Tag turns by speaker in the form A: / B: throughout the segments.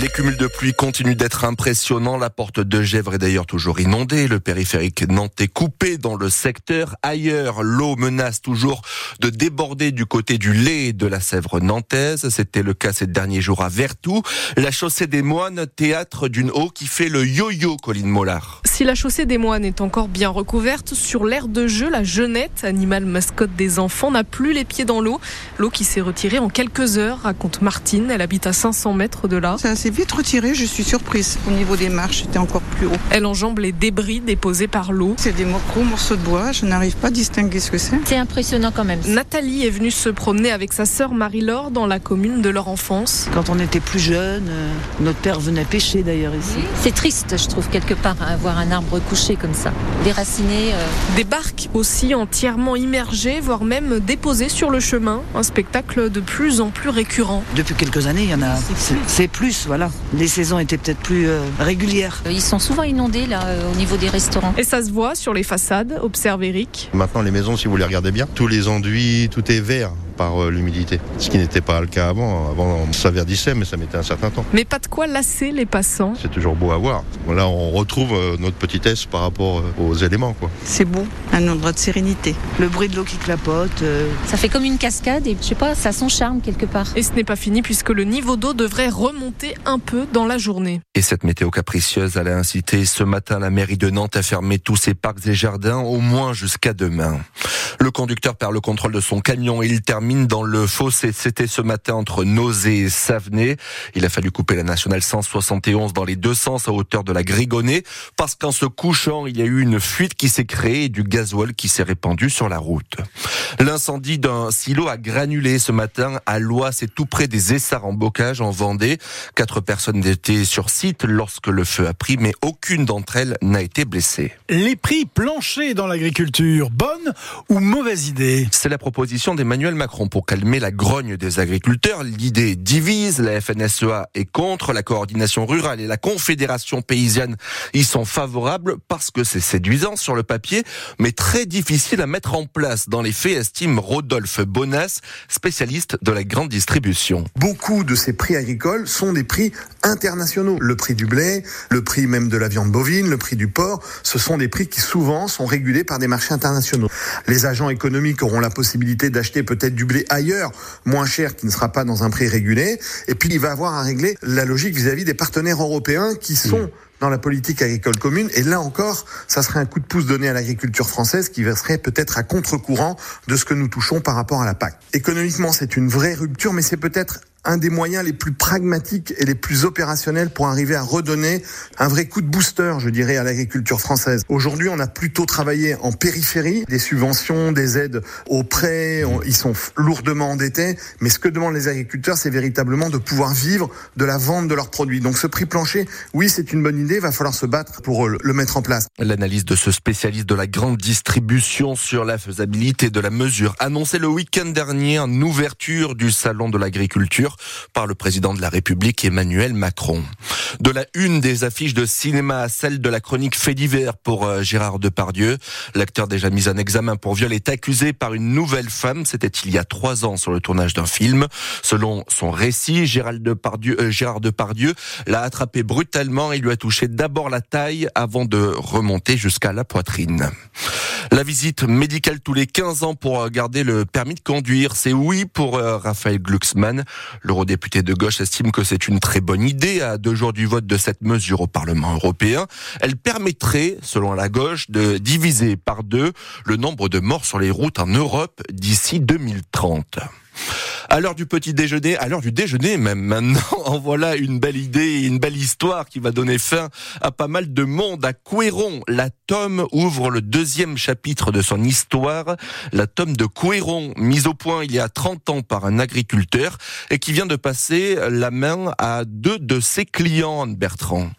A: Les cumuls de pluie continuent d'être impressionnants. La porte de Gèvres est d'ailleurs toujours inondée. Le périphérique nantais coupé dans le secteur. Ailleurs, l'eau menace toujours de déborder du côté du lait de la Sèvre nantaise. C'était le cas ces derniers jours à Vertou. La chaussée des moines, théâtre d'une eau qui fait le yo-yo, Colline Mollard.
B: Si la chaussée des moines est encore bien recouverte, sur l'aire de jeu, la jeunette, animal mascotte des enfants, n'a plus les pieds dans l'eau. L'eau qui s'est retirée en quelques heures, raconte Martine. Elle habite à 500 mètres de là
C: vite retiré, je suis surprise. Au niveau des marches, c'était encore plus haut.
B: Elle enjambe les débris déposés par l'eau.
C: C'est des gros morceaux de bois, je n'arrive pas à distinguer ce que c'est.
D: C'est impressionnant quand même.
B: Nathalie est venue se promener avec sa sœur Marie-Laure dans la commune de leur enfance.
E: Quand on était plus jeune, euh, notre père venait pêcher d'ailleurs ici.
D: C'est triste, je trouve, quelque part, à voir un arbre couché comme ça, déraciné. Euh.
B: Des barques aussi entièrement immergées, voire même déposées sur le chemin. Un spectacle de plus en plus récurrent.
E: Depuis quelques années, il y en a. C'est plus, voilà. Les saisons étaient peut-être plus euh, régulières.
D: Ils sont souvent inondés là euh, au niveau des restaurants.
B: Et ça se voit sur les façades, observe Eric.
F: Maintenant les maisons, si vous les regardez bien, tous les enduits, tout est vert par euh, l'humidité. Ce qui n'était pas le cas avant. Avant, ça verdissait, mais ça mettait un certain temps.
B: Mais pas de quoi lasser les passants.
F: C'est toujours beau à voir. Là, on retrouve notre petitesse par rapport aux éléments.
C: C'est beau, un endroit de sérénité.
E: Le bruit de l'eau qui clapote.
D: Ça fait comme une cascade et je sais pas, ça a son charme quelque part.
B: Et ce n'est pas fini puisque le niveau d'eau devrait remonter un peu dans la journée.
A: Et cette météo capricieuse, elle a incité ce matin la mairie de Nantes à fermer tous ses parcs et jardins, au moins jusqu'à demain. Le conducteur perd le contrôle de son camion et il termine dans le fossé. C'était ce matin entre Nausée et Savenay. Il a fallu couper la nationale 171 dans les deux sens à hauteur de la Grigonnée parce qu'en se couchant, il y a eu une fuite qui s'est créée et du gasoil qui s'est répandu sur la route. L'incendie d'un silo a granulé ce matin à Lois, c'est tout près des Essarts en bocage en Vendée. Quatre personnes étaient sur site lorsque le feu a pris, mais aucune d'entre elles n'a été blessée.
G: Les prix planchers dans l'agriculture, bonne ou mauvaise idée
A: C'est la proposition d'Emmanuel Macron pour calmer la grogne des agriculteurs. L'idée divise, la FNSEA est contre, la coordination rurale et la confédération paysanne y sont favorables parce que c'est séduisant sur le papier, mais très difficile à mettre en place dans les faits, estime Rodolphe Bonas, spécialiste de la grande distribution.
H: Beaucoup de ces prix agricoles sont des prix internationaux. Le prix du blé, le prix même de la viande bovine, le prix du porc, ce sont des prix qui souvent sont régulés par des marchés internationaux. Les agents économiques auront la possibilité d'acheter peut-être du blé ailleurs, moins cher, qui ne sera pas dans un prix régulé. Et puis il va avoir à régler la logique vis-à-vis des partenaires européens qui sont dans la politique agricole commune. Et là encore, ça serait un coup de pouce donné à l'agriculture française qui serait peut-être à contre-courant de ce que nous touchons par rapport à la PAC. Économiquement, c'est une vraie rupture, mais c'est peut-être un des moyens les plus pragmatiques et les plus opérationnels pour arriver à redonner un vrai coup de booster, je dirais, à l'agriculture française. Aujourd'hui, on a plutôt travaillé en périphérie, des subventions, des aides aux prêts, ils sont lourdement endettés, mais ce que demandent les agriculteurs, c'est véritablement de pouvoir vivre de la vente de leurs produits. Donc ce prix plancher, oui, c'est une bonne idée, il va falloir se battre pour le mettre en place.
A: L'analyse de ce spécialiste de la grande distribution sur la faisabilité de la mesure annoncée le week-end dernier en ouverture du salon de l'agriculture par le président de la République Emmanuel Macron. De la une des affiches de cinéma à celle de la chronique fait divers pour euh, Gérard Depardieu. L'acteur déjà mis en examen pour viol est accusé par une nouvelle femme. C'était il y a trois ans sur le tournage d'un film. Selon son récit, euh, Gérard Depardieu l'a attrapé brutalement et lui a touché d'abord la taille avant de remonter jusqu'à la poitrine. La visite médicale tous les 15 ans pour euh, garder le permis de conduire, c'est oui pour Raphaël Glucksmann. L'eurodéputé de gauche estime que c'est une très bonne idée à deux jours du vote de cette mesure au Parlement européen. Elle permettrait, selon la gauche, de diviser par deux le nombre de morts sur les routes en Europe d'ici 2030. À l'heure du petit déjeuner, à l'heure du déjeuner même maintenant, en voilà une belle idée une belle histoire qui va donner fin à pas mal de monde. À Couéron, la tome ouvre le deuxième chapitre de son histoire. La tome de Couéron, mise au point il y a 30 ans par un agriculteur et qui vient de passer la main à deux de ses clients, Bertrand.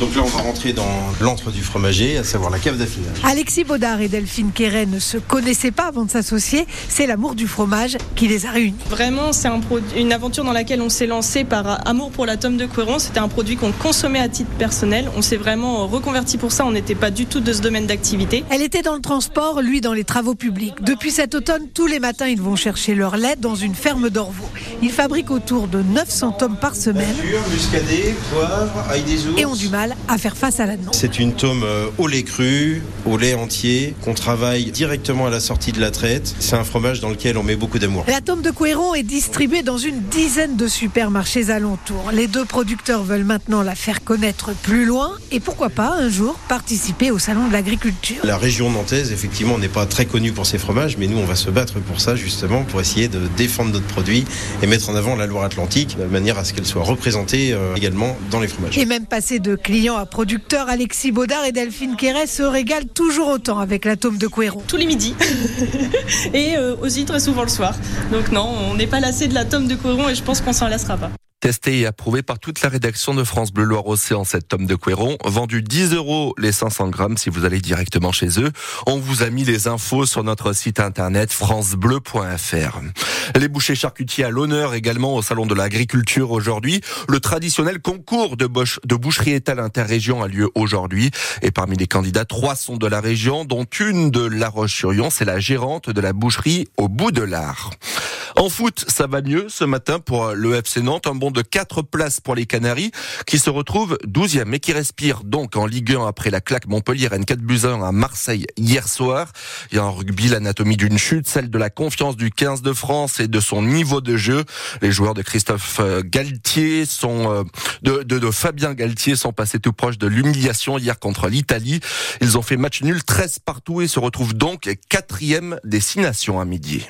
I: Donc là, on va rentrer dans l'antre du fromager, à savoir la cave d'affinage.
J: Alexis Baudard et Delphine Quéret ne se connaissaient pas avant de s'associer. C'est l'amour du fromage qui les a réunis.
K: Vraiment, c'est un une aventure dans laquelle on s'est lancé par amour pour la tome de Couéron. C'était un produit qu'on consommait à titre personnel. On s'est vraiment reconverti pour ça. On n'était pas du tout de ce domaine d'activité.
J: Elle était dans le transport, lui dans les travaux publics. Depuis cet automne, tous les matins, ils vont chercher leur lait dans une ferme d'Orvaux. Ils fabriquent autour de 900 tomes par semaine.
I: muscadet, poivre, ail des
J: Et ont du à faire face à la demande.
I: C'est une tome euh, au lait cru, au lait entier, qu'on travaille directement à la sortie de la traite. C'est un fromage dans lequel on met beaucoup d'amour.
J: La tome de Couéron est distribuée dans une dizaine de supermarchés alentours. Les deux producteurs veulent maintenant la faire connaître plus loin et pourquoi pas un jour participer au salon de l'agriculture.
I: La région nantaise, effectivement, n'est pas très connue pour ses fromages, mais nous, on va se battre pour ça, justement, pour essayer de défendre notre produit et mettre en avant la Loire-Atlantique de manière à ce qu'elle soit représentée euh, également dans les fromages.
J: Et même passer de clients à producteurs, Alexis Baudard et Delphine Quéret se régalent toujours autant avec la tome de Couéron.
K: Tous les midis et euh, aussi très souvent le soir. Donc non, on n'est pas lassé de la tome de Couéron et je pense qu'on s'en lassera pas
A: testé et approuvé par toute la rédaction de France Bleu Loire Océan, cette tome de Couéron, vendu 10 euros les 500 grammes si vous allez directement chez eux. On vous a mis les infos sur notre site internet francebleu.fr. Les bouchers charcutiers à l'honneur également au salon de l'agriculture aujourd'hui. Le traditionnel concours de, de boucherie étale interrégion a lieu aujourd'hui et parmi les candidats, trois sont de la région, dont une de La Roche-sur-Yon, c'est la gérante de la boucherie au bout de l'art. En foot, ça va mieux ce matin pour le FC Nantes. De 4 places pour les Canaries qui se retrouvent 12e et qui respirent donc en Ligue 1 après la claque Montpellier N4 buts à Marseille hier soir. Il y a un rugby, l'anatomie d'une chute, celle de la confiance du 15 de France et de son niveau de jeu. Les joueurs de Christophe euh, Galtier sont, euh, de, de, de Fabien Galtier sont passés tout proche de l'humiliation hier contre l'Italie. Ils ont fait match nul 13 partout et se retrouvent donc quatrième des six nations à midi.